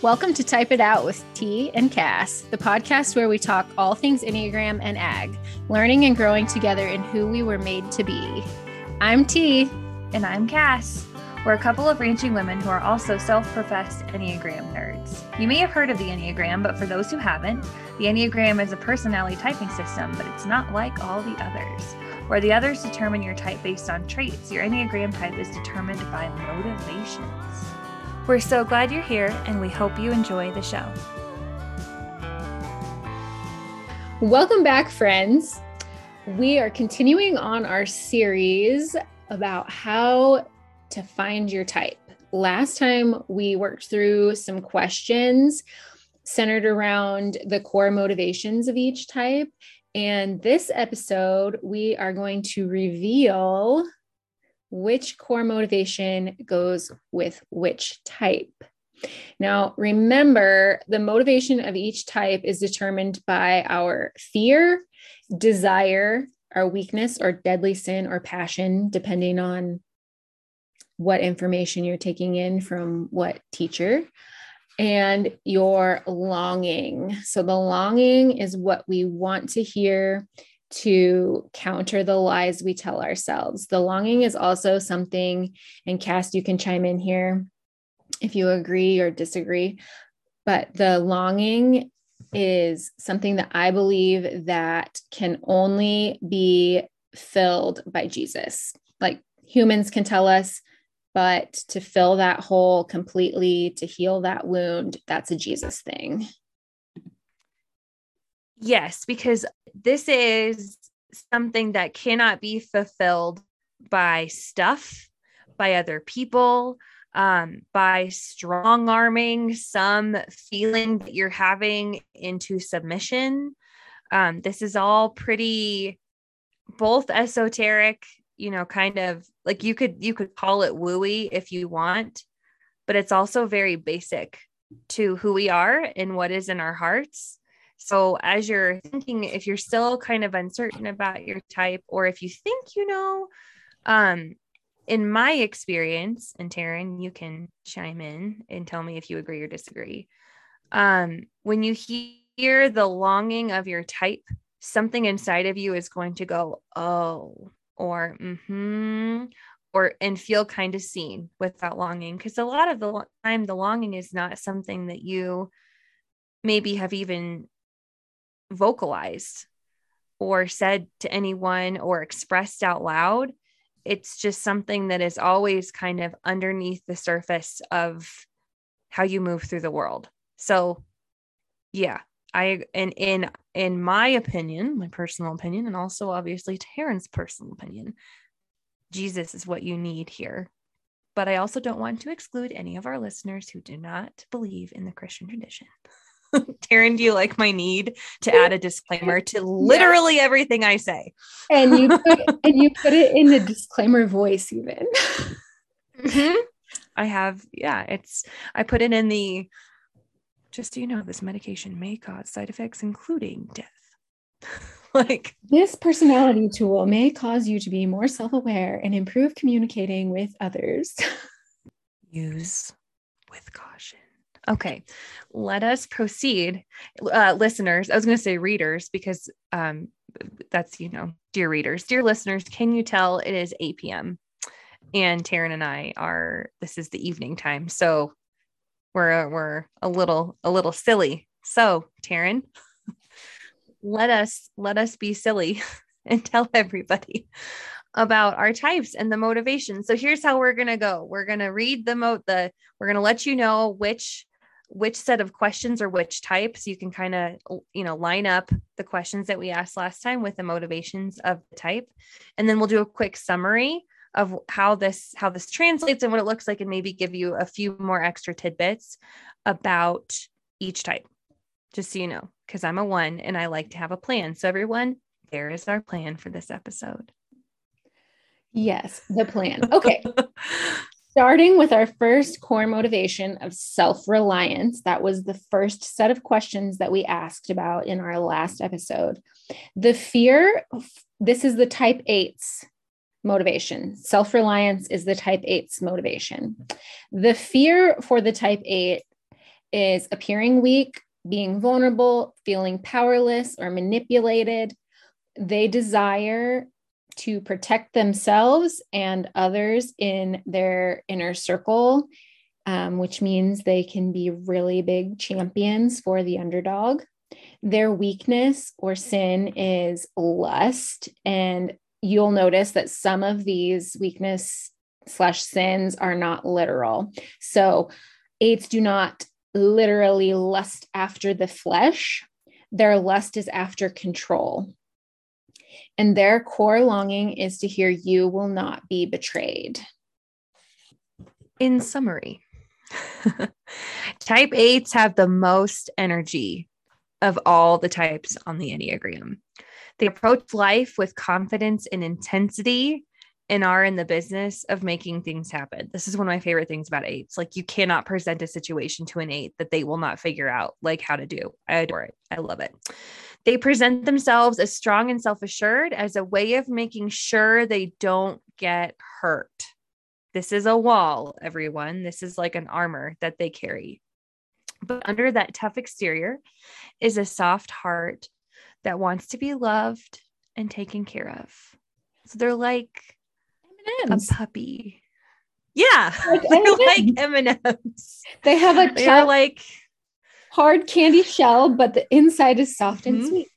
Welcome to Type It Out with T and Cass, the podcast where we talk all things Enneagram and Ag, learning and growing together in who we were made to be. I'm T. And I'm Cass. We're a couple of ranching women who are also self professed Enneagram nerds. You may have heard of the Enneagram, but for those who haven't, the Enneagram is a personality typing system, but it's not like all the others. Where the others determine your type based on traits, your Enneagram type is determined by motivations. We're so glad you're here, and we hope you enjoy the show. Welcome back, friends. We are continuing on our series about how to find your type. Last time we worked through some questions centered around the core motivations of each type. And this episode, we are going to reveal which core motivation goes with which type. Now, remember, the motivation of each type is determined by our fear, desire, our weakness, or deadly sin or passion, depending on what information you're taking in from what teacher, and your longing. So, the longing is what we want to hear to counter the lies we tell ourselves. The longing is also something, and Cass, you can chime in here if you agree or disagree, but the longing is something that I believe that can only be filled by Jesus. Like humans can tell us, but to fill that hole completely, to heal that wound, that's a Jesus thing. Yes, because this is something that cannot be fulfilled by stuff, by other people, um, by strong arming some feeling that you're having into submission. Um, this is all pretty both esoteric, you know, kind of like you could you could call it wooey if you want, but it's also very basic to who we are and what is in our hearts. So, as you're thinking, if you're still kind of uncertain about your type, or if you think you know, um, in my experience, and Taryn, you can chime in and tell me if you agree or disagree. Um, when you hear the longing of your type, something inside of you is going to go, oh, or mm-hmm, or and feel kind of seen with that longing. Because a lot of the time, the longing is not something that you maybe have even vocalized or said to anyone or expressed out loud. It's just something that is always kind of underneath the surface of how you move through the world. So, yeah, I and in in my opinion, my personal opinion, and also obviously Taryn's personal opinion, Jesus is what you need here. But I also don't want to exclude any of our listeners who do not believe in the Christian tradition. Taryn, do you like my need to add a disclaimer to literally everything I say? And you put, and you put it in the disclaimer voice, even. Mm-hmm. I have, yeah. It's I put it in the. Just so you know, this medication may cause side effects, including death. like this personality tool may cause you to be more self-aware and improve communicating with others. Use with caution. Okay, let us proceed. Uh, listeners, I was going to say readers because um, that's, you know, dear readers, dear listeners, can you tell it is 8 p.m. and Taryn and I are, this is the evening time. So we're, uh, we're a little, a little silly. So Taryn, let us, let us be silly and tell everybody about our types and the motivation. So here's how we're going to go. We're going to read the mo the we're going to let you know which which set of questions or which types you can kind of you know line up the questions that we asked last time with the motivations of the type. And then we'll do a quick summary of how this how this translates and what it looks like and maybe give you a few more extra tidbits about each type just so you know because i'm a one and i like to have a plan. So everyone there is our plan for this episode. Yes the plan. Okay starting with our first core motivation of self reliance. That was the first set of questions that we asked about in our last episode. The fear, this is the type eight's motivation. Self reliance is the type eight's motivation. The fear for the type eight is appearing weak, being vulnerable, feeling powerless or manipulated. They desire to protect themselves and others in their inner circle, um, which means they can be really big champions for the underdog. Their weakness or sin is lust. And you'll notice that some of these weakness slash sins are not literal. So, eights do not literally lust after the flesh, their lust is after control. And their core longing is to hear, You will not be betrayed. In summary, type eights have the most energy of all the types on the Enneagram. They approach life with confidence and intensity and are in the business of making things happen. This is one of my favorite things about eights. Like you cannot present a situation to an eight that they will not figure out like how to do. I adore it. I love it. They present themselves as strong and self-assured as a way of making sure they don't get hurt. This is a wall, everyone. This is like an armor that they carry. But under that tough exterior is a soft heart that wants to be loved and taken care of. So they're like M&Ms. a puppy. Yeah, like they're like M and M's. They have a they're like hard candy shell, but the inside is soft and mm-hmm. sweet.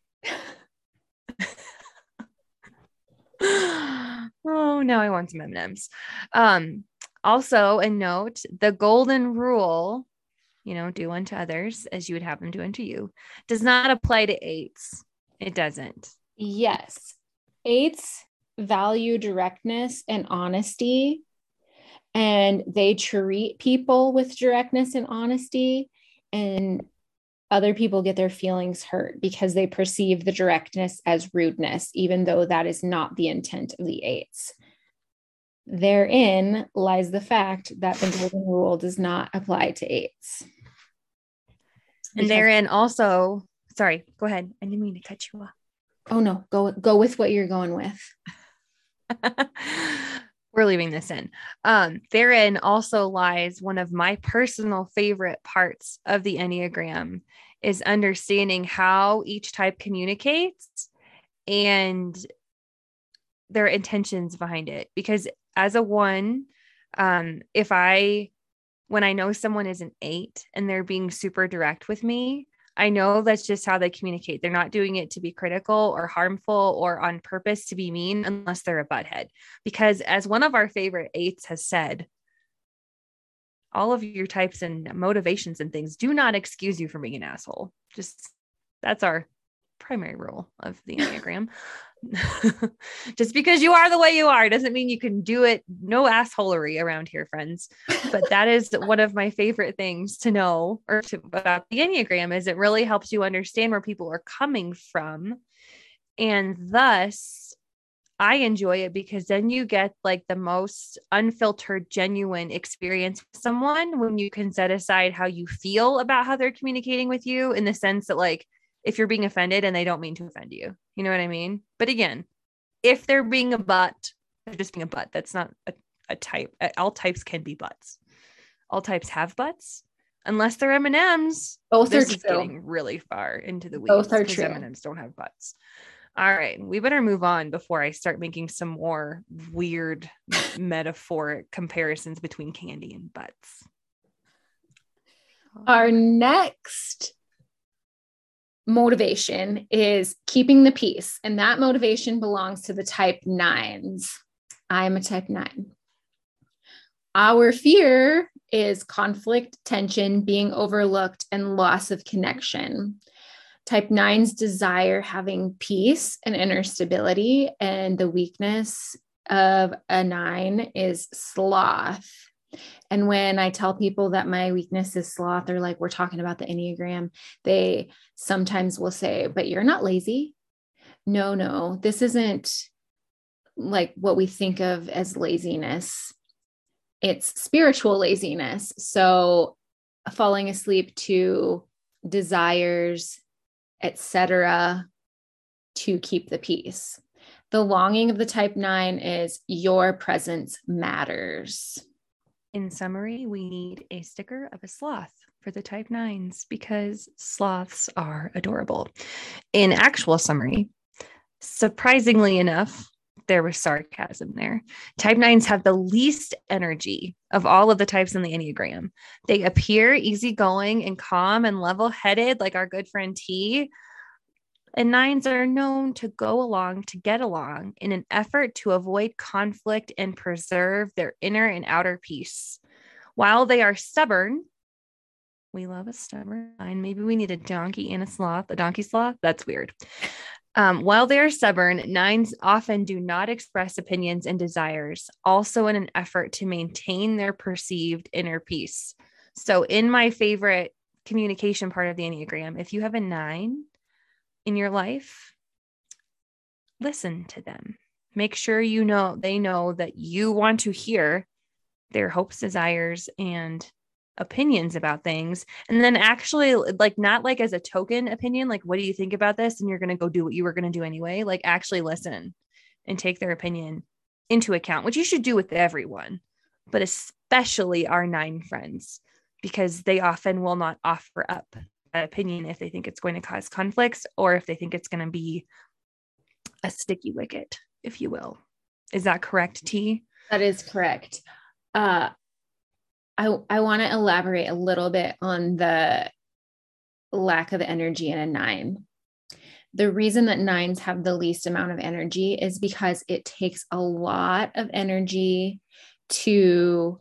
oh, now I want some M and M's. Um, also, a note: the golden rule, you know, do unto others as you would have them do unto you, does not apply to eights. It doesn't. Yes, eights value directness and honesty and they treat people with directness and honesty and other people get their feelings hurt because they perceive the directness as rudeness even though that is not the intent of the eights. Therein lies the fact that the golden rule does not apply to eights. And therein also sorry go ahead. I didn't mean to cut you off. Oh no go go with what you're going with We're leaving this in. Um, therein also lies one of my personal favorite parts of the Enneagram is understanding how each type communicates and their intentions behind it. Because as a one, um, if I, when I know someone is an eight and they're being super direct with me, I know that's just how they communicate. They're not doing it to be critical or harmful or on purpose to be mean unless they're a butthead. Because as one of our favorite eights has said, all of your types and motivations and things do not excuse you from being an asshole. Just that's our primary rule of the Enneagram. Just because you are the way you are doesn't mean you can do it. No assholery around here, friends. But that is one of my favorite things to know or to, about the Enneagram is it really helps you understand where people are coming from. And thus, I enjoy it because then you get like the most unfiltered, genuine experience with someone when you can set aside how you feel about how they're communicating with you in the sense that, like, if you're being offended and they don't mean to offend you. You know what I mean? But again, if they're being a butt, they're just being a butt. That's not a, a type. All types can be butts. All types have butts, unless they're M and M's. Both this are true. getting really far into the weeds. Both are true. M and M's don't have butts. All right, we better move on before I start making some more weird metaphoric comparisons between candy and butts. Our next motivation is keeping the peace, and that motivation belongs to the type nines. I am a type nine. Our fear is conflict, tension, being overlooked, and loss of connection. Type nines desire having peace and inner stability, and the weakness of a nine is sloth. And when I tell people that my weakness is sloth, or like we're talking about the Enneagram, they sometimes will say, But you're not lazy. No, no, this isn't like what we think of as laziness. It's spiritual laziness. So falling asleep to desires, etc., to keep the peace. The longing of the type nine is your presence matters In summary, we need a sticker of a sloth for the type nines because sloths are adorable. In actual summary, surprisingly enough, there was sarcasm there. Type nines have the least energy of all of the types in the Enneagram. They appear easygoing and calm and level headed, like our good friend T. And nines are known to go along to get along in an effort to avoid conflict and preserve their inner and outer peace. While they are stubborn, we love a stubborn nine. Maybe we need a donkey and a sloth, a donkey sloth. That's weird. Um, while they are stubborn, nines often do not express opinions and desires, also in an effort to maintain their perceived inner peace. So, in my favorite communication part of the Enneagram, if you have a nine in your life, listen to them. Make sure you know they know that you want to hear their hopes, desires, and opinions about things. And then actually like not like as a token opinion like what do you think about this? and you're going to go do what you were going to do anyway. Like actually listen and take their opinion into account which you should do with everyone but especially our nine friends because they often will not offer up opinion if they think it's going to cause conflicts or if they think it's going to be a sticky wicket if you will. Is that correct t? That is correct. Uh I, I want to elaborate a little bit on the lack of energy in a nine. The reason that nines have the least amount of energy is because it takes a lot of energy to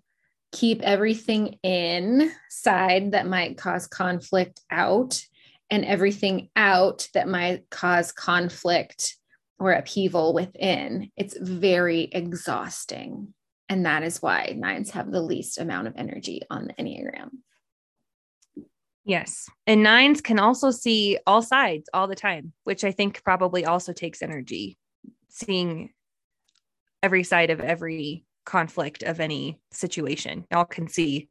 keep everything inside that might cause conflict out and everything out that might cause conflict or upheaval within. It's very exhausting. And that is why nines have the least amount of energy on the Enneagram. Yes. And nines can also see all sides all the time, which I think probably also takes energy, seeing every side of every conflict of any situation. Y'all can see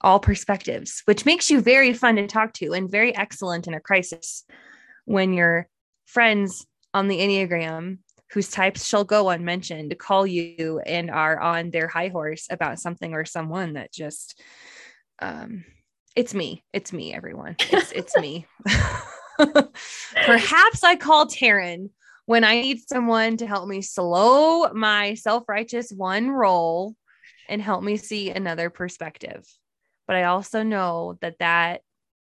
all perspectives, which makes you very fun to talk to and very excellent in a crisis when your friends on the Enneagram whose types shall go unmentioned call you and are on their high horse about something or someone that just um it's me. It's me everyone. It's it's me. Perhaps i call taryn when i need someone to help me slow my self-righteous one roll and help me see another perspective but i also know that that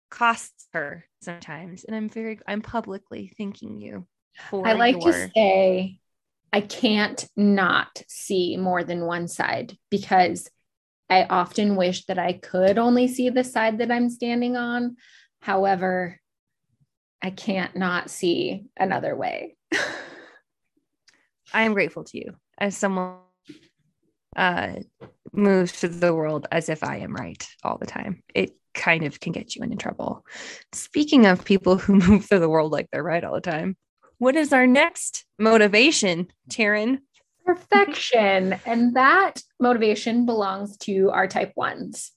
costs her sometimes and i'm very i'm publicly thanking you for. I like your... to say I can't not see more than one side because I often wish that I could only see the side that I'm standing on. However, I can't not see another way. I am grateful to you as someone uh, moves through the world as if I am right all the time. It kind of can get you into trouble. Speaking of people who move through the world like they're right all the time, what is our next motivation, Taryn? Perfection. and that motivation belongs to our type ones.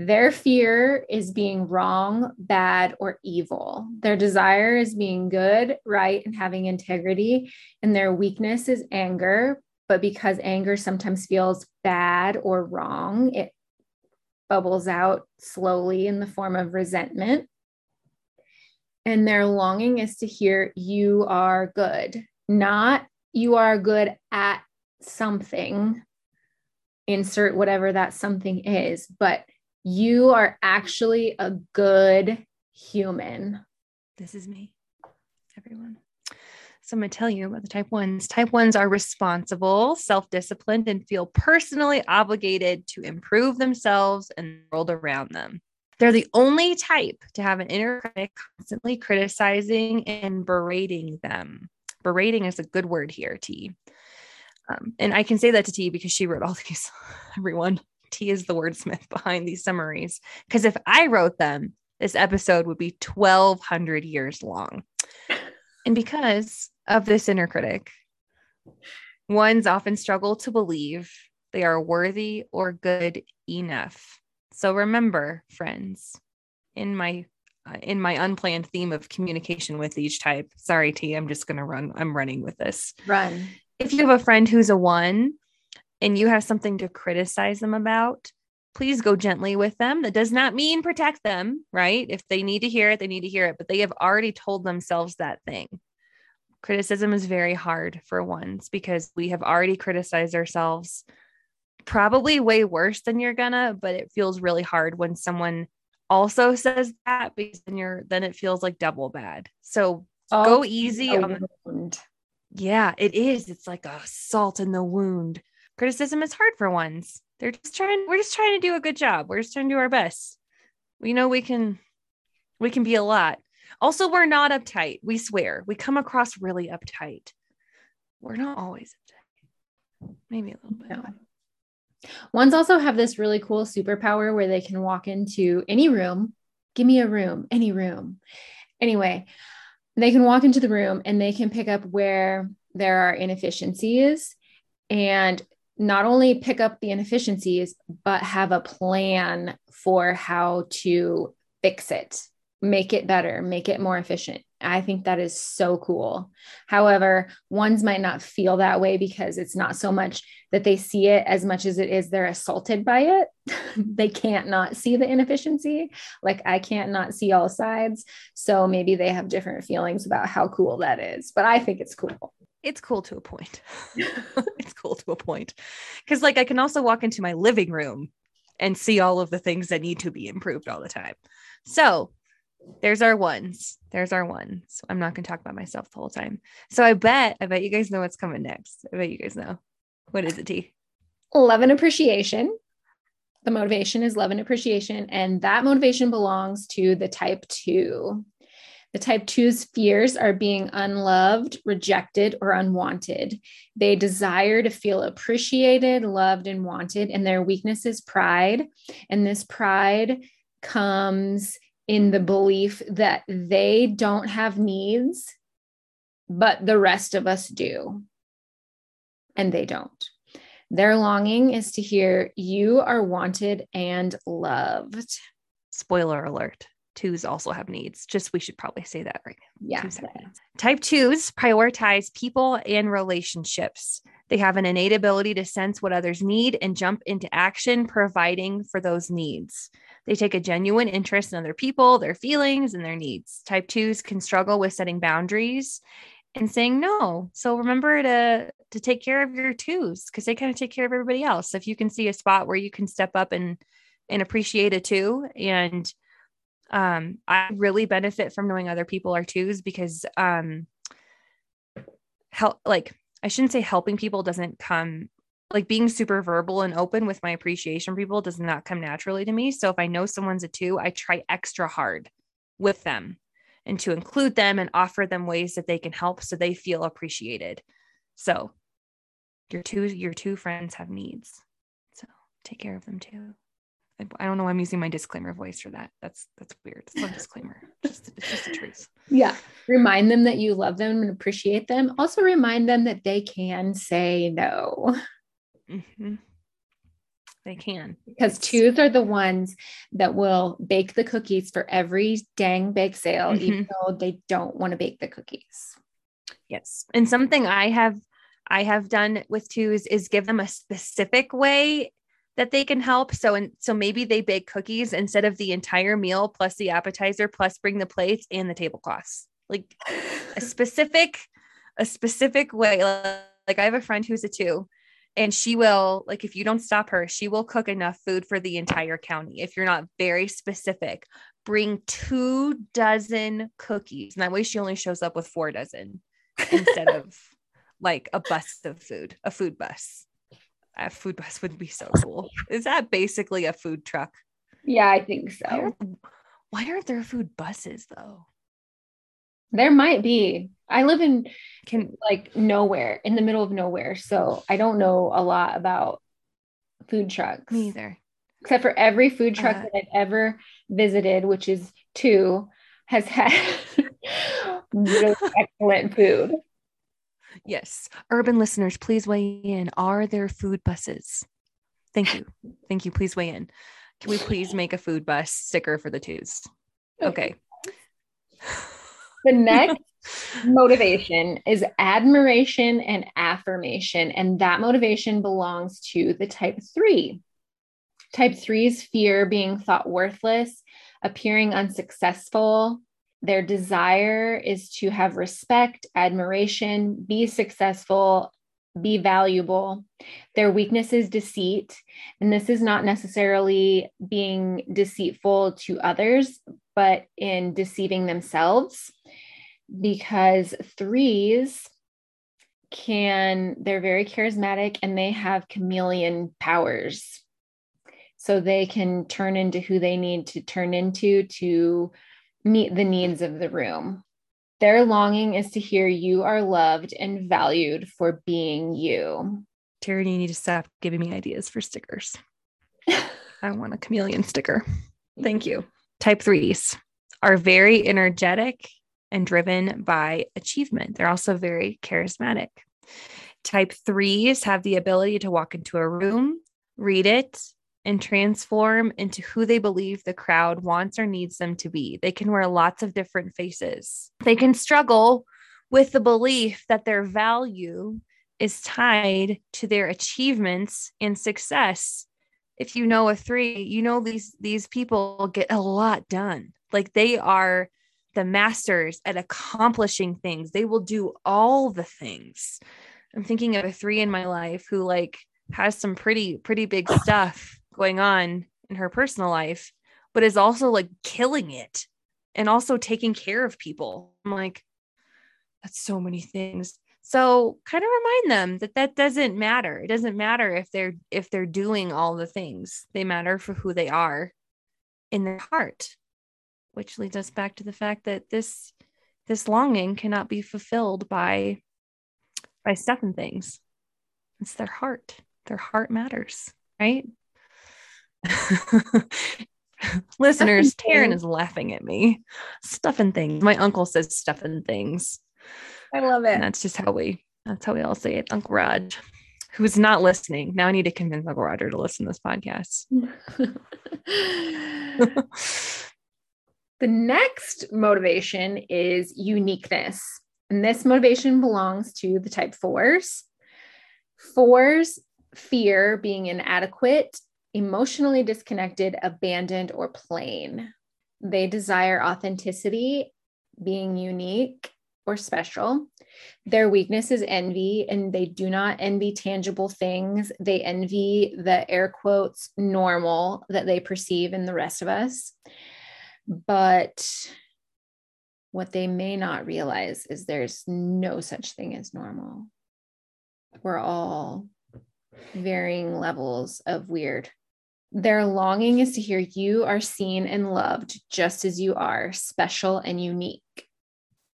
Their fear is being wrong, bad, or evil. Their desire is being good, right, and having integrity. And their weakness is anger. But because anger sometimes feels bad or wrong, it bubbles out slowly in the form of resentment and their longing is to hear you are good, not you are good at something, insert whatever that something is, but you are actually a good human. This is me, everyone. So I'm going to tell you about the type ones. Type ones are responsible, self disciplined, and feel personally obligated to improve themselves and the world around them. They're the only type to have an inner critic constantly criticizing and berating them. Berating is a good word here, T. Um, and I can say that to T because she wrote all these, everyone. T is the wordsmith behind these summaries. Because if I wrote them, this episode would be 1200 years long. And because of this inner critic, ones often struggle to believe they are worthy or good enough so remember, friends, in my uh, in my unplanned theme of communication with each type. Sorry, T, I'm just going to run. I'm running with this. Run. If you have a friend who's a one and you have something to criticize them about, please go gently with them. That does not mean protect them, right? If they need to hear it, they need to hear it, but they have already told themselves that thing. Criticism is very hard for ones because we have already criticized ourselves probably way worse than you're gonna, but it feels really hard when someone also says that because then you're then it feels like double bad. So oh, go easy on the wound. Yeah, it is. It's like a salt in the wound. Criticism is hard for ones. They're just trying, we're just trying to do a good job. We're just trying to do our best. We know we can we can be a lot. Also, we're not uptight. We swear. We come across really uptight. We're not always uptight. Maybe a little bit. No. Ones also have this really cool superpower where they can walk into any room, give me a room, any room. Anyway, they can walk into the room and they can pick up where there are inefficiencies and not only pick up the inefficiencies, but have a plan for how to fix it, make it better, make it more efficient. I think that is so cool. However, ones might not feel that way because it's not so much that they see it as much as it is they're assaulted by it. they can't not see the inefficiency. Like I can't not see all sides. So maybe they have different feelings about how cool that is. But I think it's cool. It's cool to a point. it's cool to a point. Cause like I can also walk into my living room and see all of the things that need to be improved all the time. So there's our ones. There's our ones. I'm not going to talk about myself the whole time. So I bet, I bet you guys know what's coming next. I bet you guys know. What is it, T? Love and appreciation. The motivation is love and appreciation. And that motivation belongs to the type two. The type two's fears are being unloved, rejected, or unwanted. They desire to feel appreciated, loved, and wanted. And their weakness is pride. And this pride comes in the belief that they don't have needs, but the rest of us do. And they don't. Their longing is to hear you are wanted and loved. Spoiler alert twos also have needs. Just we should probably say that right now. Yeah. Type twos prioritize people and relationships. They have an innate ability to sense what others need and jump into action, providing for those needs. They take a genuine interest in other people, their feelings, and their needs. Type twos can struggle with setting boundaries and saying no. So remember to to take care of your twos because they kind of take care of everybody else. If you can see a spot where you can step up and and appreciate a two and um I really benefit from knowing other people are twos because um help like I shouldn't say helping people doesn't come like being super verbal and open with my appreciation people does not come naturally to me. So if I know someone's a two, I try extra hard with them and to include them and offer them ways that they can help so they feel appreciated. So your two your two friends have needs. So take care of them too. I don't know why I'm using my disclaimer voice for that. That's that's weird. It's not a disclaimer. just it's just the truth. Yeah. Remind them that you love them and appreciate them. Also remind them that they can say no. Mm-hmm. They can. Because twos are the ones that will bake the cookies for every dang bake sale, mm-hmm. even though they don't want to bake the cookies. Yes. And something I have I have done with twos is give them a specific way that they can help. So and so maybe they bake cookies instead of the entire meal plus the appetizer plus bring the plates and the tablecloths. Like a specific, a specific way. Like I have a friend who's a two and she will like if you don't stop her she will cook enough food for the entire county if you're not very specific bring two dozen cookies and that way she only shows up with four dozen instead of like a bus of food a food bus a food bus would be so cool is that basically a food truck yeah i think so why aren't, why aren't there food buses though there might be. I live in can like nowhere in the middle of nowhere, so I don't know a lot about food trucks. Me either. Except for every food truck uh, that I've ever visited, which is two, has had really excellent food. Yes. Urban listeners, please weigh in. Are there food buses? Thank you. Thank you. Please weigh in. Can we please make a food bus sticker for the twos? Okay. The next motivation is admiration and affirmation. And that motivation belongs to the type three. Type threes fear being thought worthless, appearing unsuccessful. Their desire is to have respect, admiration, be successful, be valuable. Their weakness is deceit. And this is not necessarily being deceitful to others, but in deceiving themselves. Because threes can, they're very charismatic and they have chameleon powers. So they can turn into who they need to turn into to meet the needs of the room. Their longing is to hear you are loved and valued for being you. Terry, you need to stop giving me ideas for stickers. I want a chameleon sticker. Thank you. Type threes are very energetic and driven by achievement. They're also very charismatic. Type threes have the ability to walk into a room, read it, and transform into who they believe the crowd wants or needs them to be. They can wear lots of different faces. They can struggle with the belief that their value is tied to their achievements and success. If you know a 3, you know these these people get a lot done. Like they are the masters at accomplishing things. They will do all the things. I'm thinking of a 3 in my life who like has some pretty pretty big stuff going on in her personal life, but is also like killing it and also taking care of people. I'm like, that's so many things. So kind of remind them that that doesn't matter. It doesn't matter if they're if they're doing all the things. They matter for who they are in their heart. Which leads us back to the fact that this this longing cannot be fulfilled by by stuff and things. It's their heart. Their heart matters, right? Listeners, Taryn is laughing at me. Stuffing things. My uncle says stuffing things. I love it. And that's just how we that's how we all say it. Uncle Raj, who's not listening. Now I need to convince Uncle Roger to listen to this podcast. the next motivation is uniqueness. And this motivation belongs to the type fours. Fours fear being inadequate emotionally disconnected, abandoned, or plain. They desire authenticity, being unique or special. Their weakness is envy, and they do not envy tangible things. They envy the air quotes normal that they perceive in the rest of us. But what they may not realize is there's no such thing as normal. We're all varying levels of weird. Their longing is to hear you are seen and loved just as you are, special and unique.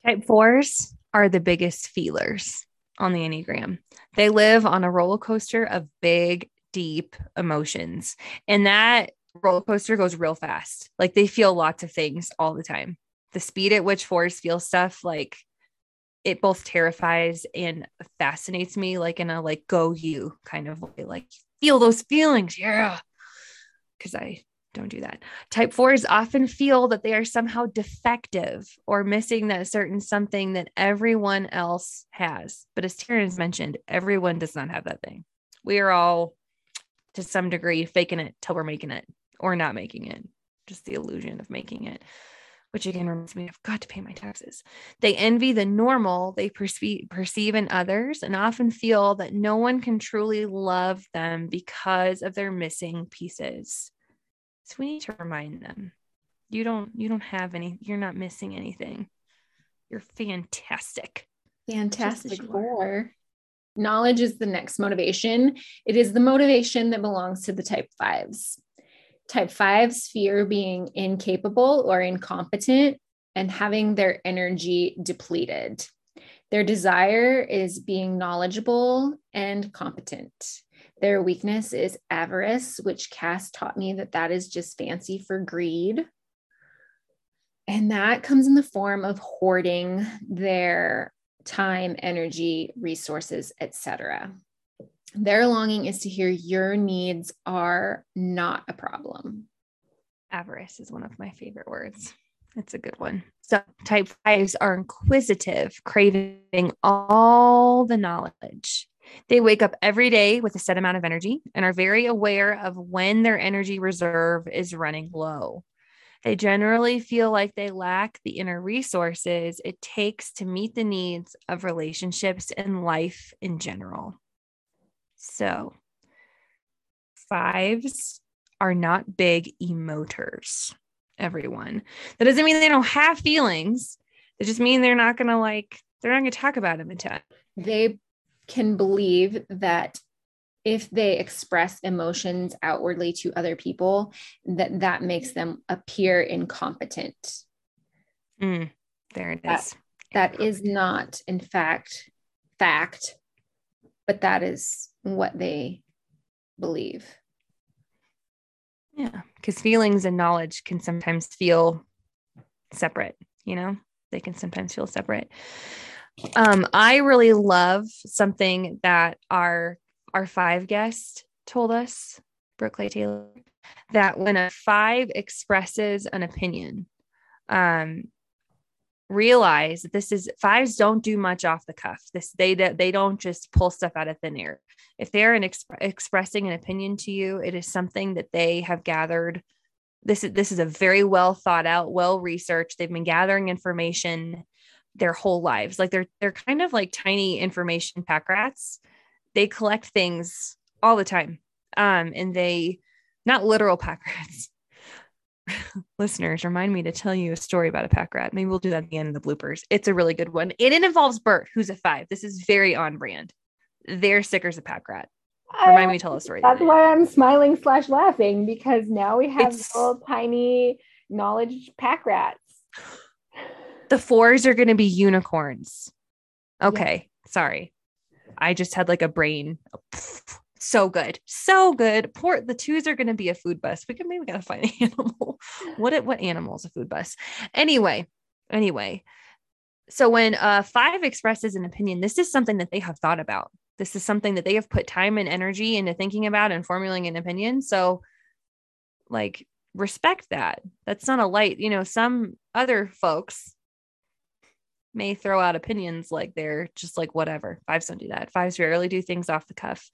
Type fours are the biggest feelers on the Enneagram. They live on a roller coaster of big, deep emotions. And that roller coaster goes real fast. Like they feel lots of things all the time. The speed at which fours feel stuff, like it both terrifies and fascinates me, like in a like go you kind of way, like feel those feelings. Yeah because I don't do that. Type fours often feel that they are somehow defective or missing that certain something that everyone else has. But as Taryn mentioned, everyone does not have that thing. We are all to some degree faking it till we're making it or not making it. Just the illusion of making it, which again reminds me, I've got to pay my taxes. They envy the normal they perceive, perceive in others and often feel that no one can truly love them because of their missing pieces. So we need to remind them you don't you don't have any you're not missing anything. You're fantastic. Fantastic four. Knowledge is the next motivation. It is the motivation that belongs to the type fives. Type fives fear being incapable or incompetent and having their energy depleted. Their desire is being knowledgeable and competent. Their weakness is avarice, which Cass taught me that that is just fancy for greed. And that comes in the form of hoarding their time, energy, resources, etc. Their longing is to hear your needs are not a problem. Avarice is one of my favorite words. It's a good one. So, type fives are inquisitive, craving all the knowledge They wake up every day with a set amount of energy and are very aware of when their energy reserve is running low. They generally feel like they lack the inner resources it takes to meet the needs of relationships and life in general. So, fives are not big emoters, everyone. That doesn't mean they don't have feelings. It just mean they're not going to like, they're not going to talk about them in time. They can believe that if they express emotions outwardly to other people that that makes them appear incompetent mm, there it that, is. that is not in fact fact but that is what they believe. Yeah because feelings and knowledge can sometimes feel separate you know? They can sometimes feel separate. Um i really love something that our our five guest told us, Brooke Clay Taylor, that when a five expresses an opinion, um, realize that this is fives don't do much off the cuff. This they they don't just pull stuff out of thin air. If they're an exp- expressing an opinion to you, it is something that they have gathered. This is this is a very well thought out, well researched. They've been gathering information their whole lives. Like they're they're kind of like tiny information pack rats they collect things all the time. Um, and they, not literal pack rats. Listeners, remind me to tell you a story about a pack rat. Maybe we'll do that at the end of the bloopers. It's a really good one. And it involves Bert, who's a five. This is very on brand. Their sticker's a pack rat. Remind me to tell a story. That's why I'm smiling slash laughing because now we have it's, little tiny knowledge pack rats. The fours are going to be unicorns. Okay, yeah. sorry. I just had like a brain. So good. So good. Port the twos are gonna be a food bus. We can maybe gotta find an animal. what what animal is a food bus? Anyway, anyway. So when uh five expresses an opinion, this is something that they have thought about. This is something that they have put time and energy into thinking about and formulating an opinion. So like respect that. That's not a light, you know, some other folks may throw out opinions like they're just like whatever. Fives don't do that. Fives rarely do things off the cuff.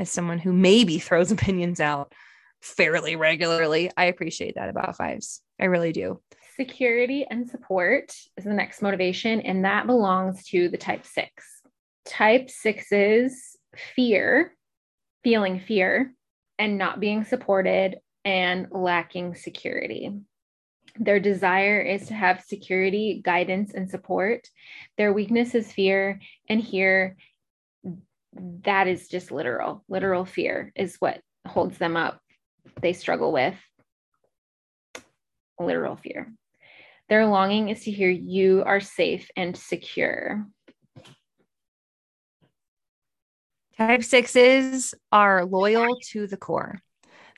As someone who maybe throws opinions out fairly regularly, I appreciate that about fives. I really do. Security and support is the next motivation, and that belongs to the type six. Type sixes fear, feeling fear, and not being supported and lacking security. Their desire is to have security, guidance, and support. Their weakness is fear. And here, that is just literal. Literal fear is what holds them up. They struggle with literal fear. Their longing is to hear you are safe and secure. Type sixes are loyal to the core.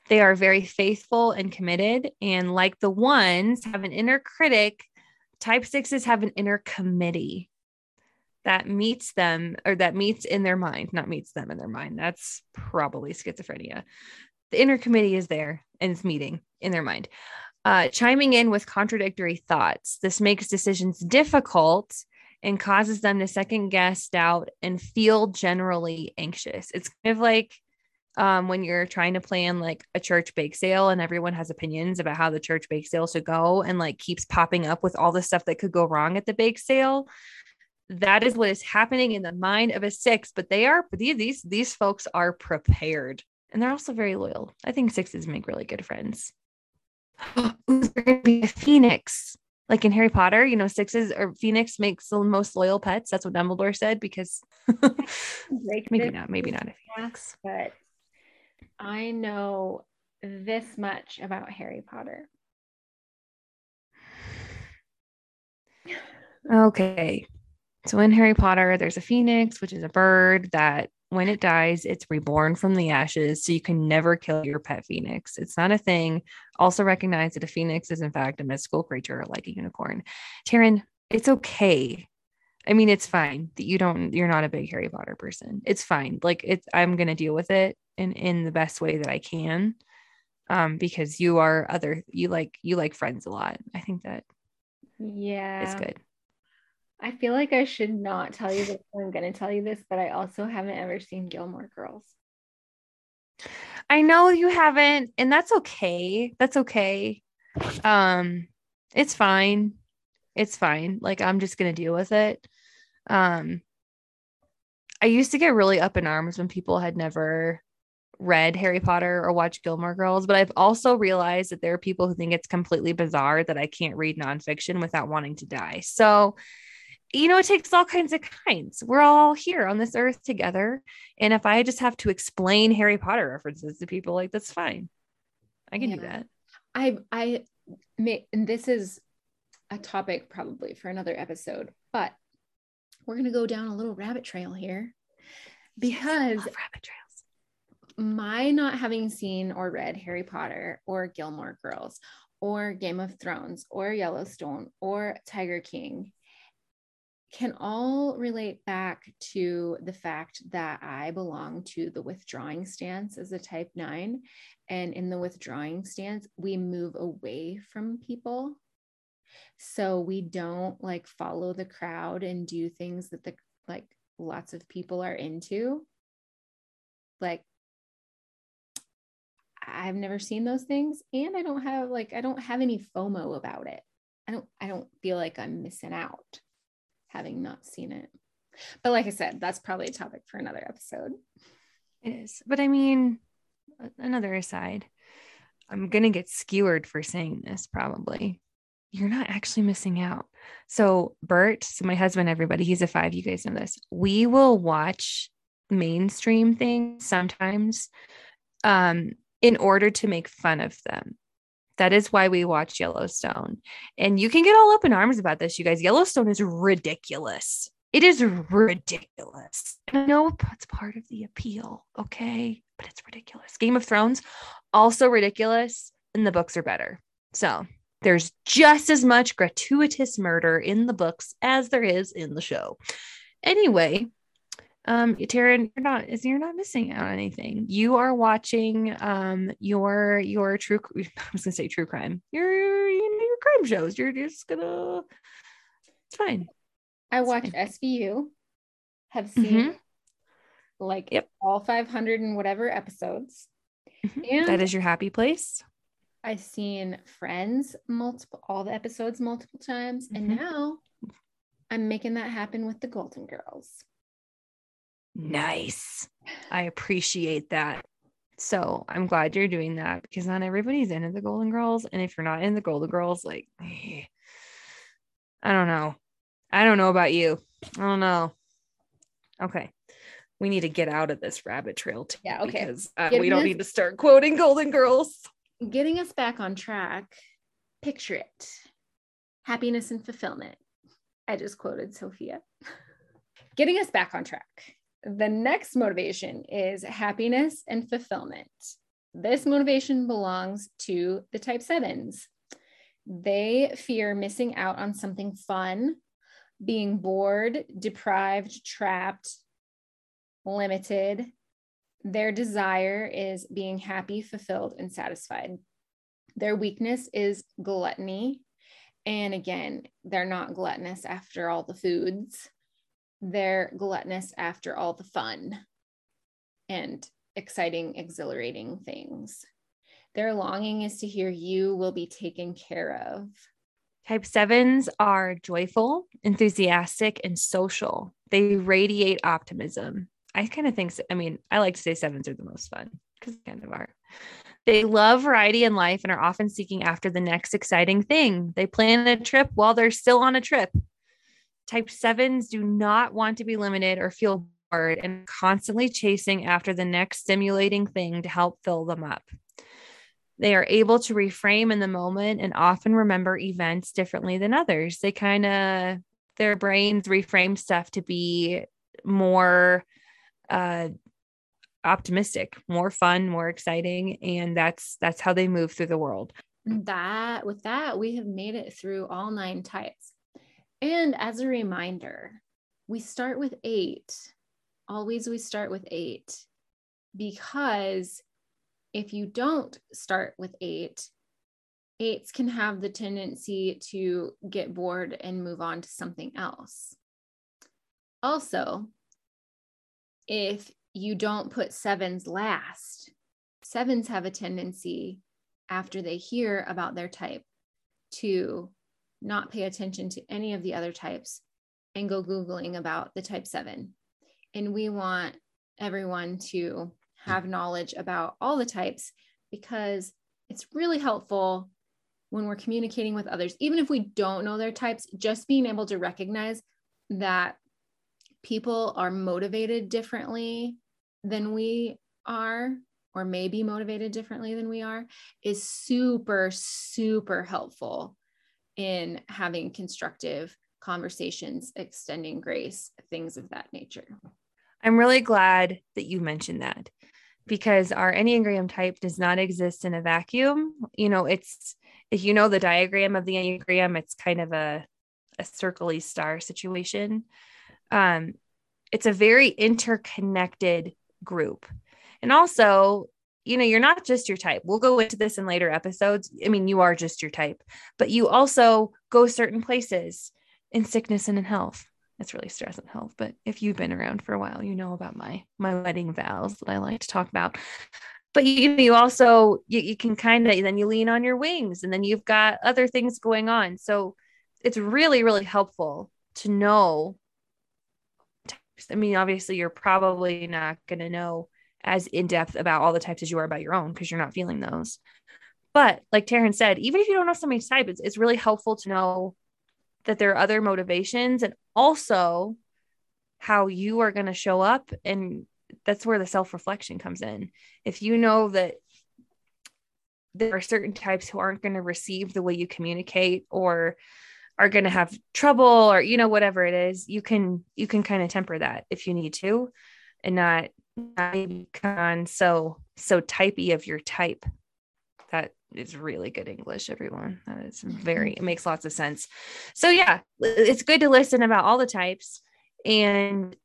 They are very faithful and committed. And like the ones, have an inner critic. Type sixes have an inner committee that meets them or that meets in their mind, not meets them in their mind. That's probably schizophrenia. The inner committee is there and it's meeting in their mind. Uh, chiming in with contradictory thoughts. This makes decisions difficult and causes them to second guess, doubt, and feel generally anxious. It's kind of like um, when you're trying to plan like a church bake sale and everyone has opinions about how the church bake sale should go and like keeps popping up with all the stuff that could go wrong at the bake sale that is what is happening in the mind of a six but they are these these these folks are prepared. And they're also very loyal. I think sixes make really good friends. Ooh, they're gonna be a phoenix? Like in harry potter you know sixes or phoenix makes the most loyal pets. That's what dumbledore said because maybe not maybe not a phoenix. but I know this much about Harry Potter. Okay. So in Harry Potter, there's a phoenix, which is a bird that when it dies, it's reborn from the ashes. So you can never kill your pet phoenix. It's not a thing. Also recognize that a phoenix is in fact a mystical creature like a unicorn. Taryn, it's okay. I mean, it's fine that you don't, you're not a big Harry Potter person. It's fine. Like it's, I'm going to deal with it in in the best way that I can um because you are other you like you like friends a lot. I think that yeah. It's good. I feel like I should not tell you this. I'm going to tell you this, but I also haven't ever seen Gilmore Girls. I know you haven't, and that's okay. That's okay. Um, it's fine. It's fine. Like I'm just gonna deal with it. Um, I used to get really up in arms when people had never read Harry Potter or watched Gilmore Girls, but I've also realized that there are people who think it's completely bizarre that I can't read nonfiction without wanting to die. So, you know, it takes all kinds of kinds. We're all here on this earth together. And if I just have to explain Harry Potter references to people, like that's fine. I can yeah. do that. I, I, may, and this is a topic probably for another episode, but we're going to go down a little rabbit trail here because rabbit trails. My not having seen or read Harry Potter or Gilmore Girls or Game of Thrones or Yellowstone or Tiger King can all relate back to the fact that I belong to the withdrawing stance as a type nine. And in the withdrawing stance, we move away from people. So we don't like follow the crowd and do things that the like lots of people are into. Like I've never seen those things and I don't have like I don't have any FOMO about it. I don't I don't feel like I'm missing out having not seen it. But like I said, that's probably a topic for another episode. It is. But I mean, another aside, I'm going to get skewered for saying this probably. You're not actually missing out. So, Bert, so my husband, everybody, he's a five. You guys know this. We will watch mainstream things sometimes um, in order to make fun of them. That is why we watch Yellowstone. And you can get all up in arms about this, you guys. Yellowstone is ridiculous. It is ridiculous. I know that's part of the appeal, okay? But it's ridiculous. Game of Thrones, also ridiculous, and the books are better. So there's just as much gratuitous murder in the books as there is in the show. Anyway, um Taryn, you're not is you're not missing out on anything. You are watching um your your true I was gonna say true crime. Your you know, your crime shows. You're, just gonna it's fine. I watch SVU, have seen mm-hmm. like yep. all 500 and whatever episodes. Mm-hmm. And that is your happy place. I've seen Friends multiple all the episodes multiple times, mm-hmm. and now I'm making that happen with the Golden Girls. Nice. I appreciate that. So I'm glad you're doing that because not everybody's into the Golden Girls. And if you're not in the Golden Girls, like, I don't know. I don't know about you. I don't know. Okay. We need to get out of this rabbit trail too. Yeah. Okay. Because uh, we don't need to start quoting Golden Girls. Getting us back on track. Picture it happiness and fulfillment. I just quoted Sophia. Getting us back on track the next motivation is happiness and fulfillment. This motivation belongs to the type sevens. They fear missing out on something fun, being bored, deprived, trapped, limited. Their desire is being happy, fulfilled, and satisfied. Their weakness is gluttony. And again, they're not gluttonous after all the foods they're gluttonous after all the fun and exciting, exhilarating things. Their longing is to hear you will be taken care of. Type sevens are joyful, enthusiastic, and social. They radiate optimism. I kind of think, I mean, I like to say sevens are the most fun because they kind of are. They love variety in life and are often seeking after the next exciting thing. They plan a trip while they're still on a trip. Type sevens do not want to be limited or feel bored and constantly chasing after the next stimulating thing to help fill them up. They are able to reframe in the moment and often remember events differently than others. They kind of, their brains reframe stuff to be more uh, optimistic, more fun, more exciting. And that's, that's how they move through the world. That, with that, we have made it through all nine types. And as a reminder, we start with eight. Always we start with eight because if you don't start with eight, eights can have the tendency to get bored and move on to something else. Also, if you don't put sevens last, sevens have a tendency after they hear about their type to not pay attention to any of the other types and go Googling about the type seven. And we want everyone to hmm. have knowledge about all the types because it's really helpful when we're communicating with others, even if we don't know their types, just being able to recognize that people are motivated differently than we are, or maybe motivated differently than we are, is super, super helpful in having constructive conversations, extending grace, things of that nature. I'm really glad that you mentioned that because our Enneagram type does not exist in a vacuum. You know, it's if you know the diagram of the Enneagram, it's kind of a a circly star situation. Um, it's a very interconnected group. And also, you know, you're not just your type. We'll go into this in later episodes. I mean, you are just your type, but you also go certain places in sickness and in health. It's really stress and health. But if you've been around for a while, you know about my my wedding vows that I like to talk about. But you you also you, you can kind of then you lean on your wings and then you've got other things going on. So it's really, really helpful to know. I mean, obviously, you're probably not going to know as in depth about all the types as you are about your own because you're not feeling those. But like Taryn said, even if you don't know somebody's type, it's, it's really helpful to know that there are other motivations and also how you are going to show up. And that's where the self reflection comes in. If you know that there are certain types who aren't going to receive the way you communicate or are going to have trouble or you know whatever it is you can you can kind of temper that if you need to and not become so so typey of your type. That is really good english everyone. That is very it makes lots of sense. So yeah it's good to listen about all the types. And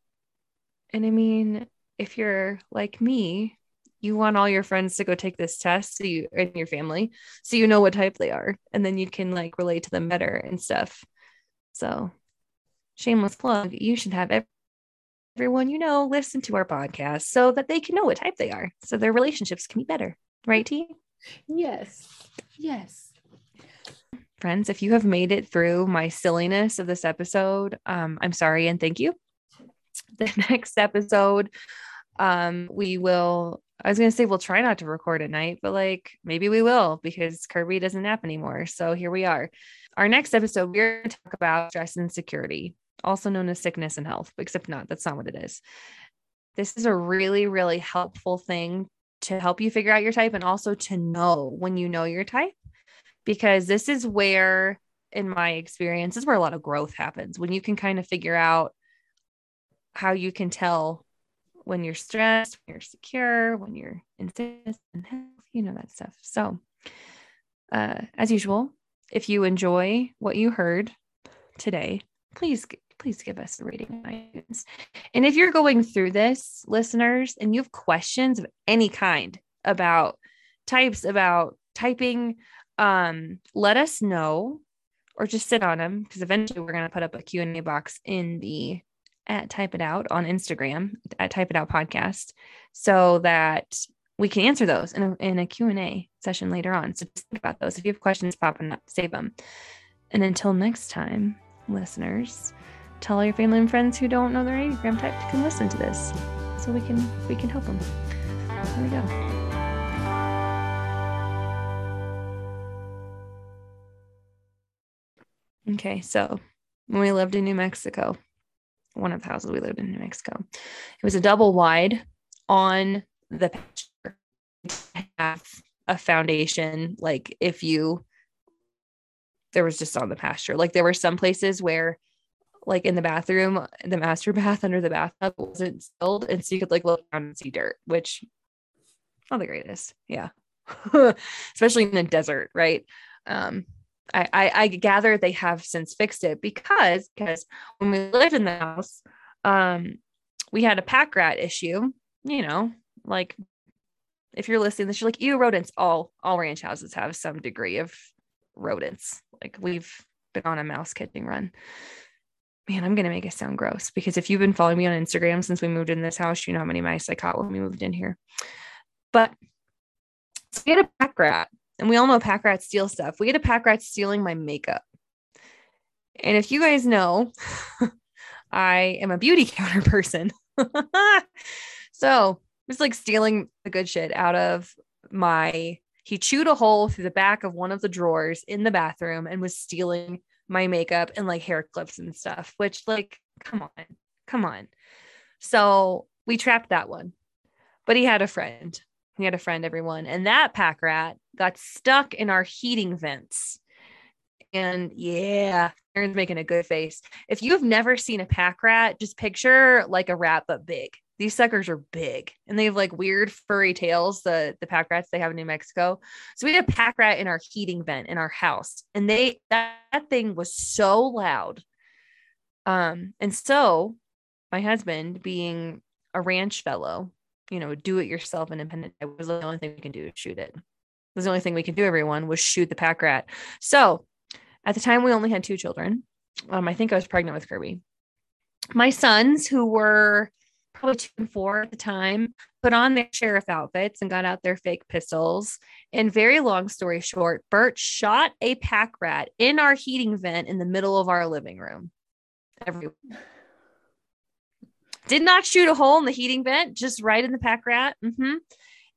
and i mean if you're like me you want all your friends to go take this test so you and your family so you know what type they are and then you can like relate to them better and stuff. So shameless plug you should have everyone you know listen to our podcast so that they can know what type they are so their relationships can be better right T? yes yes friends if you have made it through my silliness of this episode um, i'm sorry and thank you the next episode um, we will I was going to say we'll try not to record at night, but like maybe we will because Kirby doesn't nap anymore. So here we are. Our next episode, we're going to talk about stress and security, also known as sickness and health, except not. That's not what it is. This is a really, really helpful thing to help you figure out your type and also to know when you know your type, because this is where, in my experience, is where a lot of growth happens when you can kind of figure out how you can tell when you're stressed, when you're secure, when you're in sickness and health, you know, that stuff. So, uh, as usual, if you enjoy what you heard today, please, please give us a rating iTunes. And if you're going through this, listeners, and you have questions of any kind about types, about typing, um, let us know or just sit on them because eventually we're going to put up a Q&A box in the at Type It Out on Instagram at Type It Out Podcast so that we can answer those in a, in a Q&A session later on. So just think about those. If you have questions popping up, save them. And until next time, listeners, tell all your family and friends who don't know their Enneagram type to come listen to this so we can we can help them. There we go. Okay, so when we lived in New Mexico, one of the houses we lived in New Mexico. It was a double wide on the pasture. A foundation, like if you there was just on the pasture. Like there were some places where like in the bathroom, the master bath under the bathtub wasn't filled. And so you could like look down and see dirt, which not the greatest. Yeah. Especially in the desert, right? Um, I, I, I gather they have since fixed it because because when we lived in the house, um, we had a pack rat issue. You know, like if you're listening, this you're like, you rodents. All all ranch houses have some degree of rodents. Like we've been on a mouse catching run. Man, I'm gonna make it sound gross because if you've been following me on Instagram since we moved in this house, you know how many mice I caught when we moved in here. But so we had a pack rat, and we all know pack rats steal stuff. We had a pack rat stealing my makeup. And if you guys know, I am a beauty counter person. so it's like stealing the good shit out of my he chewed a hole through the back of one of the drawers in the bathroom and was stealing my makeup and like hair clips and stuff, which, like, come on, come on. So we trapped that one. But he had a friend. He had a friend, everyone. And that pack rat got stuck in our heating vents. And yeah, Aaron's making a good face. If you have never seen a pack rat, just picture like a rat, but big these suckers are big and they have like weird furry tails the the pack rats they have in new mexico. So we had a pack rat in our heating vent in our house and they that, that thing was so loud. Um and so my husband being a ranch fellow you know do it yourself independent it was the only thing we can do to shoot it. It was the only thing we could do everyone was shoot the pack rat. So at the time we only had two children. Um i think i was pregnant with kirby. My sons who were probably two and four at the time, put on their sheriff outfits and got out their fake pistols. And very long story short, Bert shot a pack rat in our heating vent in the middle of our living room. Every did not shoot a hole in the heating vent, just right in the pack rat. Mm-hmm.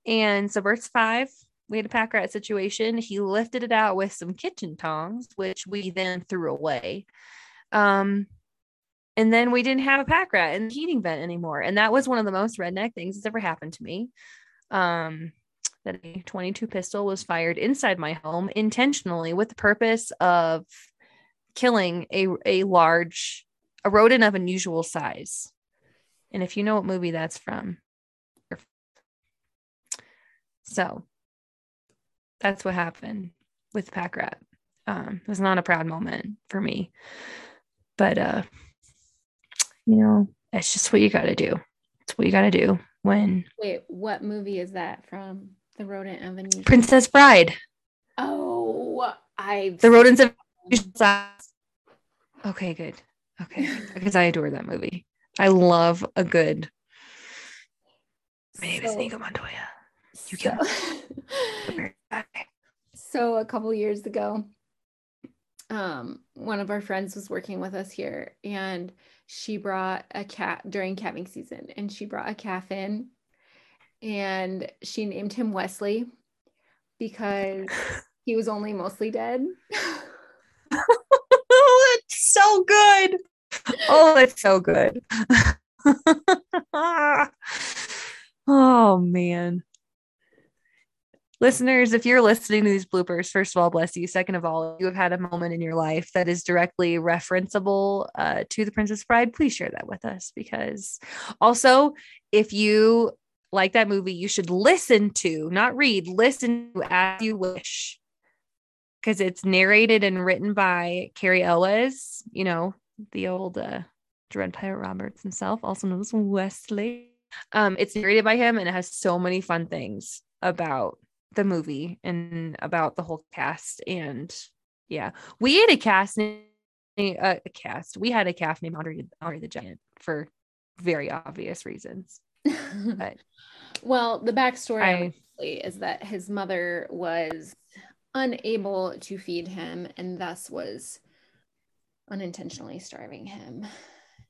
And so Bert's five. We had a pack rat situation. He lifted it out with some kitchen tongs, which we then threw away. Um, and then we didn't have a pack rat in the heating vent anymore. And that was one of the most redneck things that's ever happened to me. Um, that a 22 pistol was fired inside my home intentionally with the purpose of killing a, a large, a rodent of unusual size. And if you know what movie that's from, so that's what happened with pack rat. Um, it was not a proud moment for me, but uh, you know, it's just what you got to do. It's what you got to do when. Wait, what movie is that from? The Rodent of Avenue. Princess Bride. Oh, I. The Rodents of. Okay, good. Okay, because I adore that movie. I love a good. My name so, is Inigo Montoya. You so, so a couple years ago, um, one of our friends was working with us here, and she brought a cat during calving season and she brought a calf in and she named him Wesley because he was only mostly dead. oh, that's so good. Oh, that's so good. oh man listeners, if you're listening to these bloopers, first of all, bless you. Second of all, you have had a moment in your life that is directly referenceable uh, to the Princess Bride, please share that with us. Because also, if you like that movie, you should listen to, not read, listen to as you wish. Because it's narrated and written by Cary Elwes, you know, the old uh, Dread Pirate Roberts himself, also known as Westley. Um, it's narrated by him and it has so many fun things about the movie and about the whole cast. And yeah, we had a cast uh, a cast. We had a calf named Andre, Andre the Giant for very obvious reasons. But well, the backstory I, is that his mother was unable to feed him and thus was unintentionally starving him.